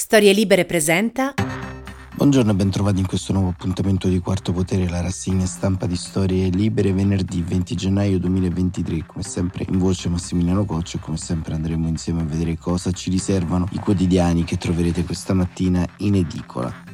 Storie Libere presenta Buongiorno e bentrovati in questo nuovo appuntamento di Quarto Potere, la rassegna stampa di Storie Libere venerdì 20 gennaio 2023. Come sempre in voce Massimiliano Coccio e come sempre andremo insieme a vedere cosa ci riservano i quotidiani che troverete questa mattina in edicola.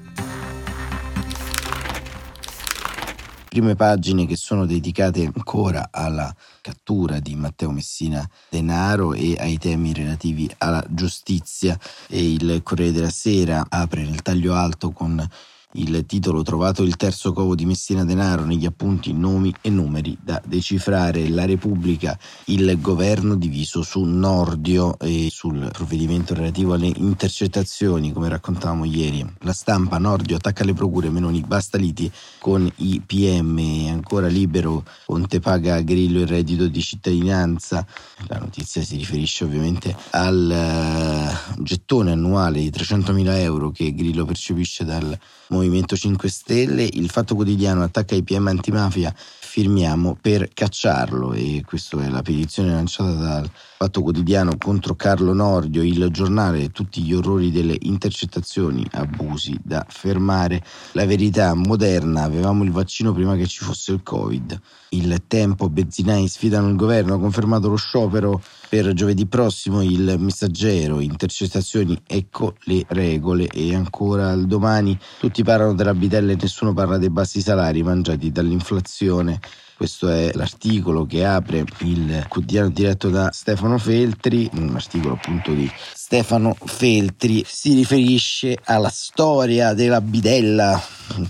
Prime pagine che sono dedicate ancora alla cattura di Matteo Messina Denaro e ai temi relativi alla giustizia. E il Corriere della Sera apre nel taglio alto con il titolo Trovato il terzo covo di Messina Denaro negli appunti nomi e numeri da decifrare. La Repubblica, il governo diviso su Nordio e sul provvedimento relativo alle intercettazioni, come raccontavamo ieri. La stampa Nordio attacca le procure, Meloni basta liti con i PM, ancora libero, Ponte paga Grillo il reddito di cittadinanza. La notizia si riferisce ovviamente al uh, gettone annuale di 300.000 euro che Grillo percepisce dal Movimento 5 Stelle, il Fatto Quotidiano attacca i PM antimafia, firmiamo per cacciarlo. E questa è la petizione lanciata dal Fatto Quotidiano contro Carlo Nordio, il giornale, tutti gli orrori delle intercettazioni, abusi da fermare, la verità moderna, avevamo il vaccino prima che ci fosse il Covid, il tempo, benzinai sfidano il governo, ha confermato lo sciopero per giovedì prossimo il messaggero, intercettazioni, ecco le regole. E ancora al domani. Tutti parlano della bitella e nessuno parla dei bassi salari mangiati dall'inflazione. Questo è l'articolo che apre il quotidiano diretto da Stefano Feltri, un articolo appunto di Stefano Feltri, si riferisce alla storia della bidella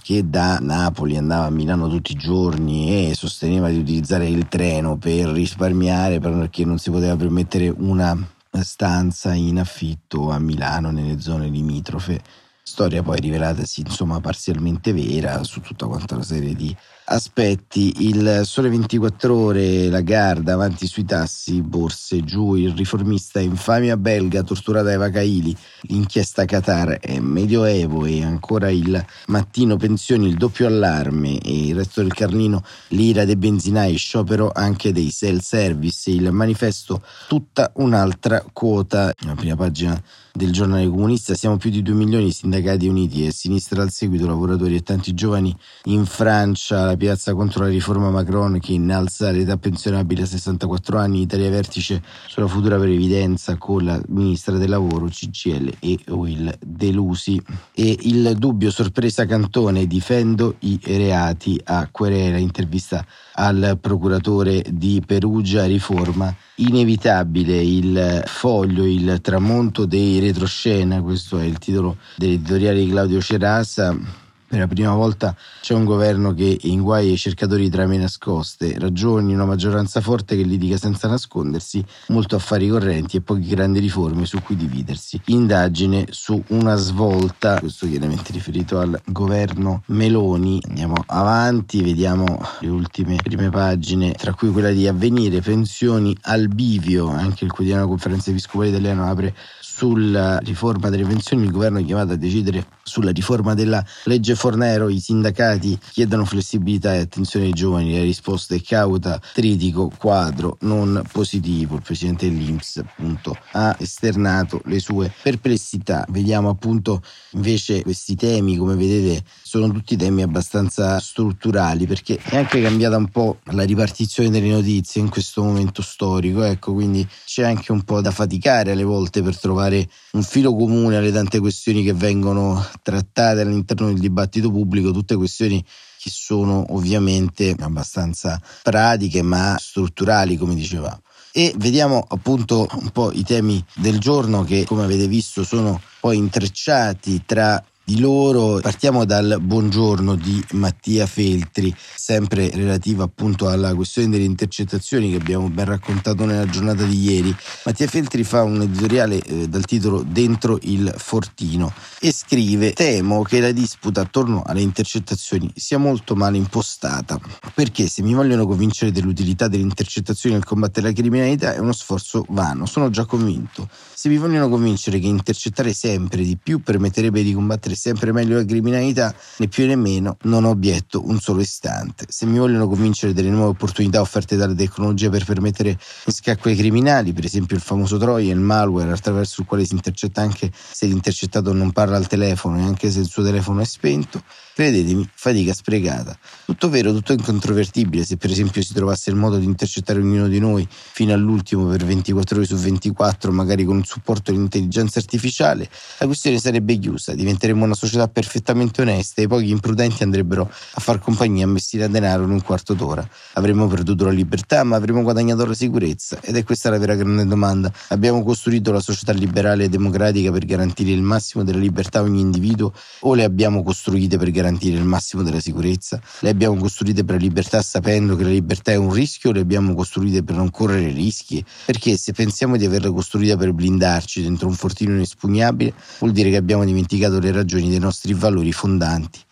che da Napoli andava a Milano tutti i giorni e sosteneva di utilizzare il treno per risparmiare perché non si poteva permettere una stanza in affitto a Milano nelle zone limitrofe. Storia poi rivelatasi insomma parzialmente vera su tutta quanta una serie di aspetti. Il Sole 24 Ore, la Garda, avanti sui tassi, borse giù, il riformista infamia belga torturata ai Vacaili, l'inchiesta Qatar è medioevo e ancora il mattino pensioni, il doppio allarme e il resto del Carlino, l'ira dei benzinai, sciopero anche dei self-service, il manifesto tutta un'altra quota. La prima pagina del giornale comunista. Siamo più di 2 milioni sindacati uniti e sinistra al seguito, lavoratori e tanti giovani in Francia, la piazza contro la riforma Macron che innalza l'età pensionabile a 64 anni, Italia vertice sulla futura previdenza con la ministra del lavoro, CGL e Will Delusi. E il dubbio sorpresa Cantone, difendo i reati a querela, intervista al procuratore di Perugia, riforma inevitabile. Il foglio, il tramonto dei retroscena, questo è il titolo dell'editoriale di Claudio Cerasa per la prima volta c'è un governo che inguaia i cercatori di trame nascoste, ragioni, una maggioranza forte che litiga senza nascondersi, molto affari correnti e poche grandi riforme su cui dividersi. Indagine su una svolta, questo chiaramente riferito al governo Meloni. Andiamo avanti, vediamo le ultime prime pagine, tra cui quella di avvenire, pensioni al bivio, anche il quotidiano Conferenza Episcopale Italiano apre sulla riforma delle pensioni, il governo è chiamato a decidere sulla riforma della legge Fornero, i sindacati chiedono flessibilità e attenzione ai giovani, la risposta è cauta, tritico, quadro, non positivo. Il presidente dell'Inps appunto ha esternato le sue perplessità. Vediamo appunto invece questi temi, come vedete, sono tutti temi abbastanza strutturali perché è anche cambiata un po' la ripartizione delle notizie in questo momento storico, ecco, quindi c'è anche un po' da faticare alle volte per trovare un filo comune alle tante questioni che vengono trattate all'interno del dibattito pubblico, tutte questioni che sono ovviamente abbastanza pratiche ma strutturali, come dicevamo. E vediamo appunto un po' i temi del giorno che, come avete visto, sono poi intrecciati tra di loro. Partiamo dal buongiorno di Mattia Feltri, sempre relativo appunto alla questione delle intercettazioni che abbiamo ben raccontato nella giornata di ieri. Mattia Feltri fa un editoriale eh, dal titolo Dentro il Fortino e scrive temo che la disputa attorno alle intercettazioni sia molto male impostata perché se mi vogliono convincere dell'utilità delle intercettazioni nel combattere la criminalità è uno sforzo vano, sono già convinto. Se mi vogliono convincere che intercettare sempre di più permetterebbe di combattere sempre meglio la criminalità, né più né meno, non obietto un solo istante. Se mi vogliono convincere delle nuove opportunità offerte dalla tecnologia per permettere in scacco ai criminali, per esempio il famoso Troy e il malware attraverso il quale si intercetta anche se l'intercettato non parla al telefono e anche se il suo telefono è spento, Credetemi, fatica sprecata. Tutto vero, tutto incontrovertibile. Se per esempio si trovasse il modo di intercettare ognuno di noi fino all'ultimo per 24 ore su 24, magari con il supporto dell'intelligenza artificiale, la questione sarebbe chiusa. Diventeremmo una società perfettamente onesta e i pochi imprudenti andrebbero a far compagnia a Messina Denaro in un quarto d'ora. Avremmo perduto la libertà, ma avremmo guadagnato la sicurezza. Ed è questa la vera grande domanda. Abbiamo costruito la società liberale e democratica per garantire il massimo della libertà a ogni individuo o le abbiamo costruite per garantire il massimo della sicurezza? Le abbiamo costruite per la libertà sapendo che la libertà è un rischio o le abbiamo costruite per non correre rischi? Perché se pensiamo di averle costruite per blindarci dentro un fortino inespugnabile, vuol dire che abbiamo dimenticato le ragioni dei nostri valori fondanti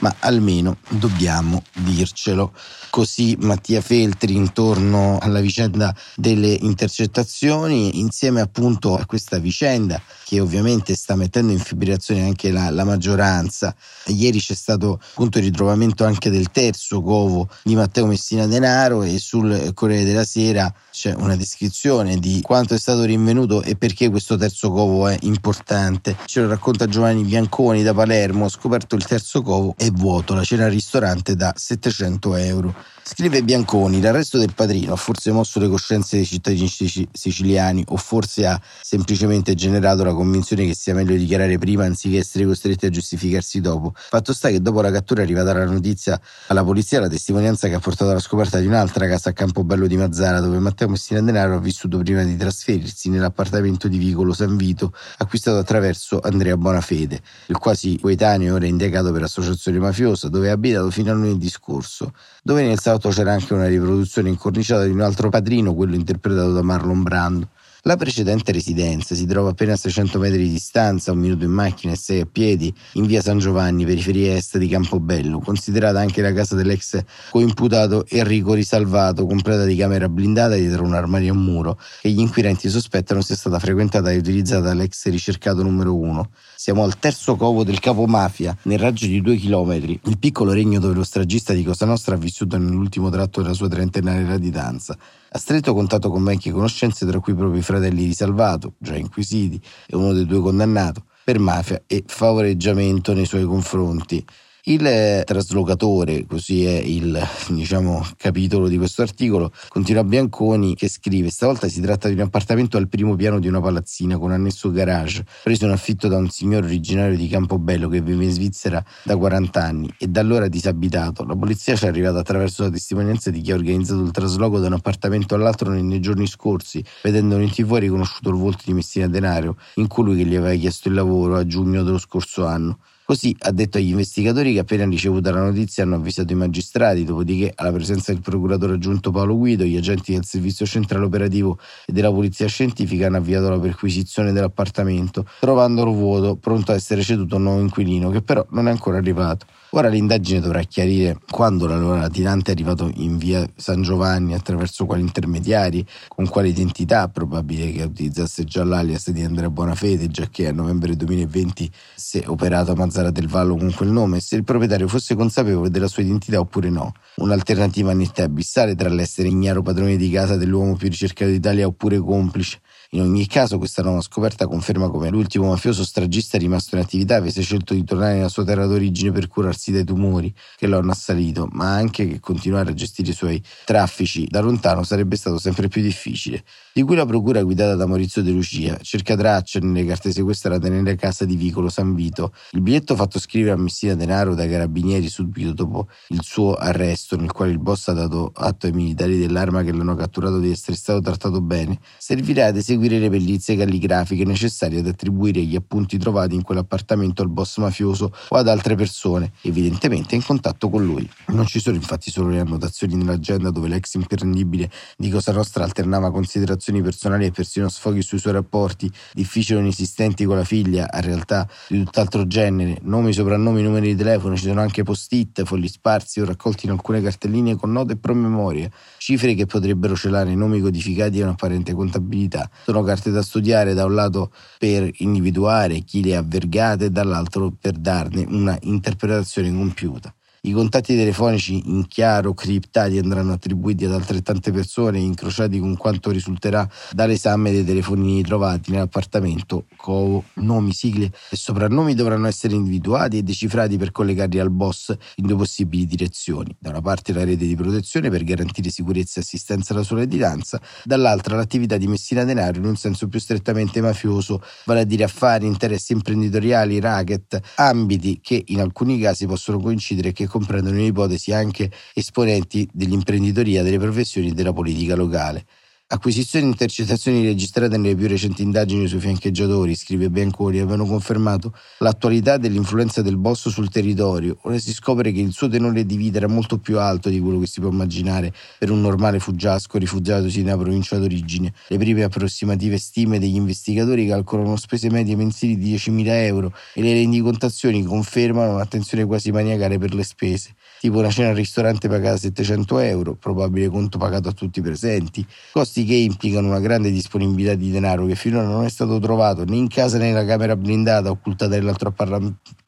ma almeno dobbiamo dircelo. Così Mattia Feltri intorno alla vicenda delle intercettazioni, insieme appunto a questa vicenda che ovviamente sta mettendo in fibrillazione anche la, la maggioranza. Ieri c'è stato appunto il ritrovamento anche del terzo covo di Matteo Messina Denaro e sul Corriere della Sera c'è una descrizione di quanto è stato rinvenuto e perché questo terzo covo è importante. Ce lo racconta Giovanni Bianconi da Palermo, scoperto il terzo covo è vuoto, la cena al ristorante da 700 euro. Scrive Bianconi, l'arresto del padrino ha forse mosso le coscienze dei cittadini siciliani o forse ha semplicemente generato la convinzione che sia meglio dichiarare prima anziché essere costretti a giustificarsi dopo. Fatto sta che dopo la cattura è arrivata la notizia alla polizia la testimonianza che ha portato alla scoperta di un'altra casa a Campobello di Mazzara dove Matteo Messina Denaro ha vissuto prima di trasferirsi nell'appartamento di Vicolo San Vito acquistato attraverso Andrea Bonafede, il quasi coetaneo ora indagato per associazione mafiosa dove ha abitato fino a lunedì scorso, dove nel sabato c'era anche una riproduzione incorniciata di un altro padrino, quello interpretato da Marlon Brando. La precedente residenza si trova appena a 600 metri di distanza, un minuto in macchina e sei a piedi, in via San Giovanni, periferia est di Campobello, considerata anche la casa dell'ex coimputato Enrico Risalvato, completa di camera blindata dietro un armadio e un muro, che gli inquirenti sospettano sia stata frequentata e utilizzata dall'ex ricercato numero 1. Siamo al terzo covo del capo mafia, nel raggio di due chilometri, il piccolo regno dove lo stragista di Cosa Nostra ha vissuto nell'ultimo tratto della sua trentennale raditanza. Ha stretto contatto con vecchie conoscenze, tra cui i fratelli di Salvato, già inquisiti, e uno dei due condannato, per mafia e favoreggiamento nei suoi confronti. Il eh, traslocatore, così è il diciamo, capitolo di questo articolo, continua Bianconi che scrive: Stavolta si tratta di un appartamento al primo piano di una palazzina con annesso garage, preso in affitto da un signore originario di Campobello che vive in Svizzera da 40 anni e da allora disabitato. La polizia ci è arrivata attraverso la testimonianza di chi ha organizzato il trasloco da un appartamento all'altro nei giorni scorsi, vedendolo in tv ha riconosciuto il volto di Messina Denario, in colui che gli aveva chiesto il lavoro a giugno dello scorso anno. Così ha detto agli investigatori che appena ricevuta la notizia hanno avvisato i magistrati, dopodiché alla presenza del procuratore aggiunto Paolo Guido, gli agenti del servizio centrale operativo e della polizia scientifica hanno avviato la perquisizione dell'appartamento, trovandolo vuoto, pronto a essere ceduto a un nuovo inquilino, che però non è ancora arrivato. Ora l'indagine dovrà chiarire quando la latitante è arrivato in via San Giovanni, attraverso quali intermediari, con quale identità, probabile che utilizzasse già l'alias di Andrea Bonafede, già che a novembre 2020 si è operato a Mazzara del Vallo con quel nome, se il proprietario fosse consapevole della sua identità oppure no. Un'alternativa netta e abissale tra l'essere ignaro padrone di casa dell'uomo più ricercato d'Italia oppure complice In ogni caso questa nuova scoperta conferma come l'ultimo mafioso stragista rimasto in attività avesse scelto di tornare nella sua terra d'origine per curarsi dai tumori che lo hanno assalito, ma anche che continuare a gestire i suoi traffici da lontano sarebbe stato sempre più difficile. Di cui la procura guidata da Maurizio De Lucia cerca tracce nelle carte sequestrate nella casa di Vicolo San Vito. Il biglietto fatto scrivere a Messina Denaro dai carabinieri subito dopo il suo arresto, nel quale il boss ha dato atto ai militari dell'arma che l'hanno catturato di essere stato trattato bene, servirà ad eseguire le pellizie calligrafiche necessarie ad attribuire gli appunti trovati in quell'appartamento al boss mafioso o ad altre persone, evidentemente in contatto con lui. Non ci sono infatti solo le annotazioni nell'agenda dove l'ex imprendibile di Cosa Nostra alternava considerazioni personali e persino sfoghi sui suoi rapporti, difficili o inesistenti con la figlia, a realtà di tutt'altro genere, nomi, soprannomi, numeri di telefono, ci sono anche post-it, fogli sparsi o raccolti in alcune cartelline con note e promemorie, cifre che potrebbero celare nomi codificati e un'apparente contabilità. Sono carte da studiare da un lato per individuare chi le ha vergate e dall'altro per darne una interpretazione compiuta. I contatti telefonici in chiaro criptati andranno attribuiti ad altrettante persone incrociati con quanto risulterà dall'esame dei telefonini trovati nell'appartamento. Covo, nomi, sigle e soprannomi dovranno essere individuati e decifrati per collegarli al boss in due possibili direzioni. Da una parte la rete di protezione per garantire sicurezza e assistenza alla sorellitanza, dall'altra l'attività di Messina Denaro in un senso più strettamente mafioso, vale a dire affari, interessi imprenditoriali, racket, ambiti che in alcuni casi possono coincidere che comprendono in ipotesi anche esponenti dell'imprenditoria, delle professioni e della politica locale. Acquisizioni e intercettazioni registrate nelle più recenti indagini sui fiancheggiatori, scrive Bianconi, avevano confermato l'attualità dell'influenza del boss sul territorio. Ora si scopre che il suo tenore di vita era molto più alto di quello che si può immaginare per un normale fuggiasco rifugiatosi nella provincia d'origine. Le prime approssimative stime degli investigatori calcolano spese medie mensili di 10.000 euro e le rendicontazioni confermano un'attenzione quasi maniacale per le spese tipo una cena al ristorante pagata 700 euro, probabile conto pagato a tutti i presenti, costi che implicano una grande disponibilità di denaro che finora non è stato trovato né in casa né nella camera blindata occultata nell'altro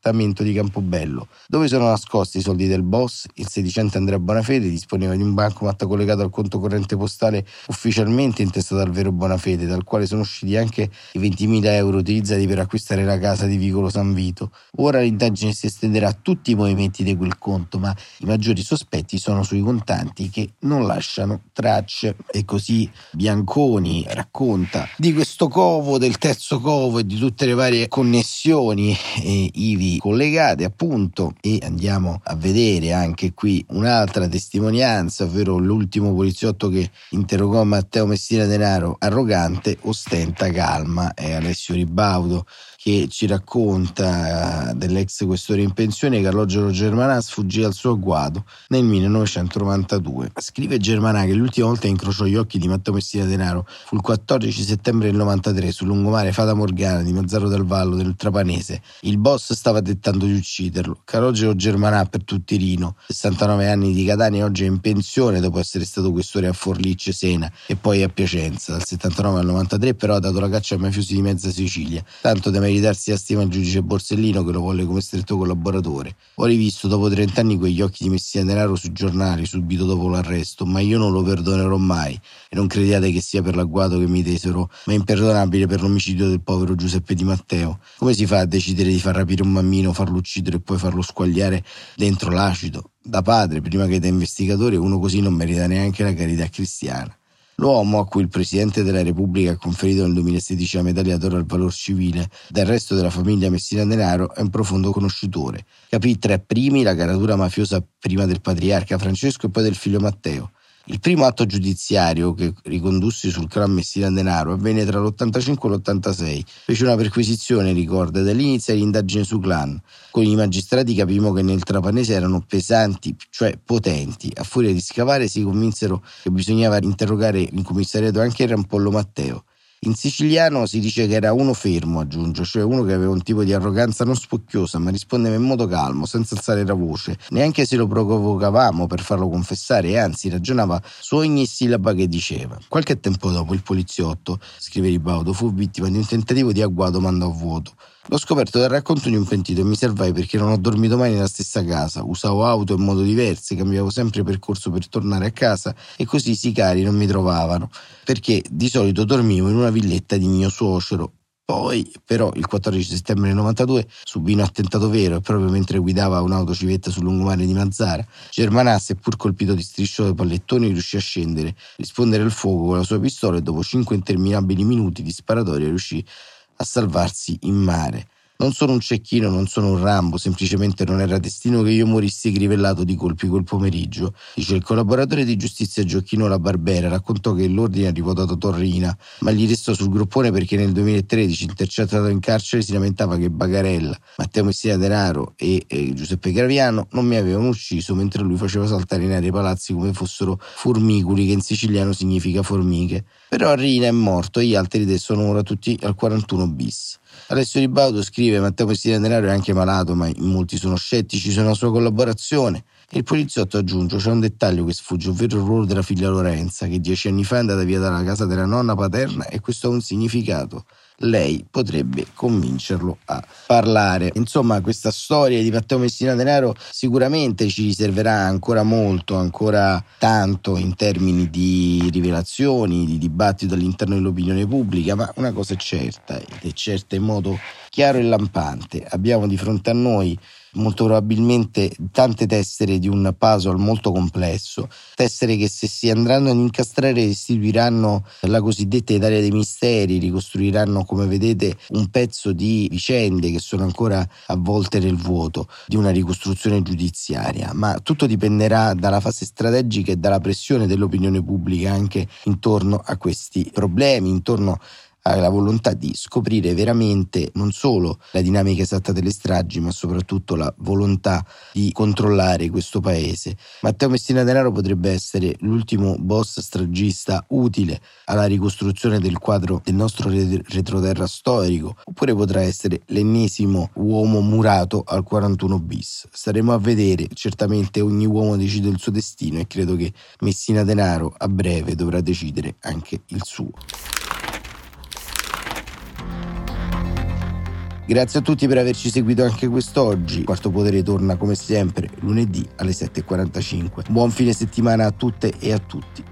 appartamento di Campobello, dove sono nascosti i soldi del boss, il sedicente Andrea Bonafede disponeva di un bancomat collegato al conto corrente postale ufficialmente intestato al vero Bonafede, dal quale sono usciti anche i 20.000 euro utilizzati per acquistare la casa di Vicolo San Vito. Ora l'indagine si estenderà a tutti i movimenti di quel conto, ma i maggiori sospetti sono sui contanti che non lasciano tracce. E così Bianconi racconta di questo covo, del terzo covo e di tutte le varie connessioni eh, ivi collegate appunto e andiamo a vedere anche qui un'altra testimonianza, ovvero l'ultimo poliziotto che interrogò Matteo Messina Denaro, arrogante, ostenta calma, è Alessio Ribaudo che ci racconta eh, dell'ex questore in pensione Calogero Germanà sfuggì al suo agguato nel 1992. Scrive Germanà che l'ultima volta incrociò gli occhi di Matteo Messina Denaro fu il 14 settembre del 93 sul lungomare Fata Morgana di Mazzaro del Vallo del Trapanese. Il boss stava tentando di ucciderlo. Calogero Germanà per tutti Rino, 69 anni di Catania, oggi è in pensione dopo essere stato questore a Forlicce, Sena e poi a Piacenza. Dal 79 al 93 però ha dato la caccia ai mafiosi di mezza Sicilia, tanto da meritarsi a stima il giudice Borsellino che lo volle come stretto collaboratore. Ho rivisto dopo 30 anni quegli occhi di Messina Denaro sui giornali subito dopo l'arresto, ma io non lo perdonerò mai e non crediate che sia per l'agguato che mi tesero, ma è imperdonabile per l'omicidio del povero Giuseppe Di Matteo. Come si fa a decidere di far rapire un bambino, farlo uccidere e poi farlo squagliare dentro l'acido? Da padre, prima che da investigatore, uno così non merita neanche la carità cristiana. L'uomo a cui il Presidente della Repubblica ha conferito nel 2016 la medaglia d'oro al valor civile del resto della famiglia Messina Denaro è un profondo conoscitore. Capì tre primi la caratura mafiosa prima del patriarca Francesco e poi del figlio Matteo. Il primo atto giudiziario che ricondussi sul clan Messina Denaro avvenne tra l'85 e l'86. Fece una perquisizione, ricorda, dall'inizio l'indagine su clan. Con i magistrati capimmo che nel Trapanese erano pesanti, cioè potenti. A furia di scavare si convinsero che bisognava interrogare in commissariato anche Rampollo Matteo. In siciliano si dice che era uno fermo, aggiunge, cioè uno che aveva un tipo di arroganza non spocchiosa, ma rispondeva in modo calmo, senza alzare la voce, neanche se lo provocavamo per farlo confessare, e anzi ragionava su ogni sillaba che diceva. Qualche tempo dopo il poliziotto, scrive Ribaudo, fu vittima di un tentativo di agguato mando a vuoto. L'ho scoperto dal racconto di un pentito e mi salvai perché non ho dormito mai nella stessa casa, usavo auto in modo diverso, cambiavo sempre percorso per tornare a casa e così i sicari non mi trovavano, perché di solito dormivo in una villetta di mio suocero. Poi, però, il 14 settembre del 92 subì un attentato vero e proprio mentre guidava un'autocivetta sul lungomare di Mazzara, Germanà, seppur colpito di striscio dai pallettoni, riuscì a scendere, rispondere al fuoco con la sua pistola e dopo cinque interminabili minuti di sparatoria riuscì a salvarsi in mare. Non sono un cecchino, non sono un Rambo, semplicemente non era destino che io morissi grivellato di colpi quel pomeriggio. Dice il collaboratore di giustizia Gioacchino La Barbera, raccontò che l'ordine arrivò da Torrina, ma gli restò sul gruppone perché nel 2013, intercettato in carcere, si lamentava che Bagarella, Matteo Messina Denaro e, e Giuseppe Graviano non mi avevano ucciso mentre lui faceva saltare in aria i palazzi come fossero formiculi, che in siciliano significa formiche. Però Rina è morto e gli altri sono ora tutti al 41 bis. Alessio Di Baudo scrive Matteo Messina Denaro è anche malato, ma in molti sono scettici sulla sua collaborazione. Il poliziotto aggiunge c'è un dettaglio che sfugge, ovvero il ruolo della figlia Lorenza, che dieci anni fa è andata via dalla casa della nonna paterna e questo ha un significato lei potrebbe convincerlo a parlare. Insomma, questa storia di Matteo Messina Denaro sicuramente ci riserverà ancora molto, ancora tanto in termini di rivelazioni, di dibattito all'interno dell'opinione pubblica, ma una cosa è certa, ed è certa in modo chiaro e lampante. Abbiamo di fronte a noi molto probabilmente tante tessere di un puzzle molto complesso, tessere che se si andranno ad incastrare restituiranno la cosiddetta Italia dei misteri, ricostruiranno come vedete un pezzo di vicende che sono ancora avvolte nel vuoto di una ricostruzione giudiziaria, ma tutto dipenderà dalla fase strategica e dalla pressione dell'opinione pubblica anche intorno a questi problemi, intorno la volontà di scoprire veramente non solo la dinamica esatta delle stragi, ma soprattutto la volontà di controllare questo paese. Matteo Messina Denaro potrebbe essere l'ultimo boss stragista utile alla ricostruzione del quadro del nostro retroterra storico, oppure potrà essere l'ennesimo uomo murato al 41 bis. Staremo a vedere, certamente ogni uomo decide il suo destino e credo che Messina Denaro a breve dovrà decidere anche il suo. Grazie a tutti per averci seguito anche quest'oggi. Quarto Potere torna come sempre lunedì alle 7.45. Buon fine settimana a tutte e a tutti.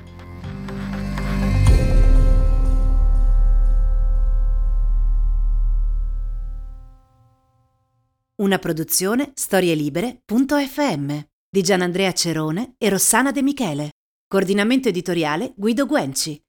Una produzione storielibere.fm di Gianandrea Cerone e Rossana De Michele. Coordinamento editoriale Guido Guenci.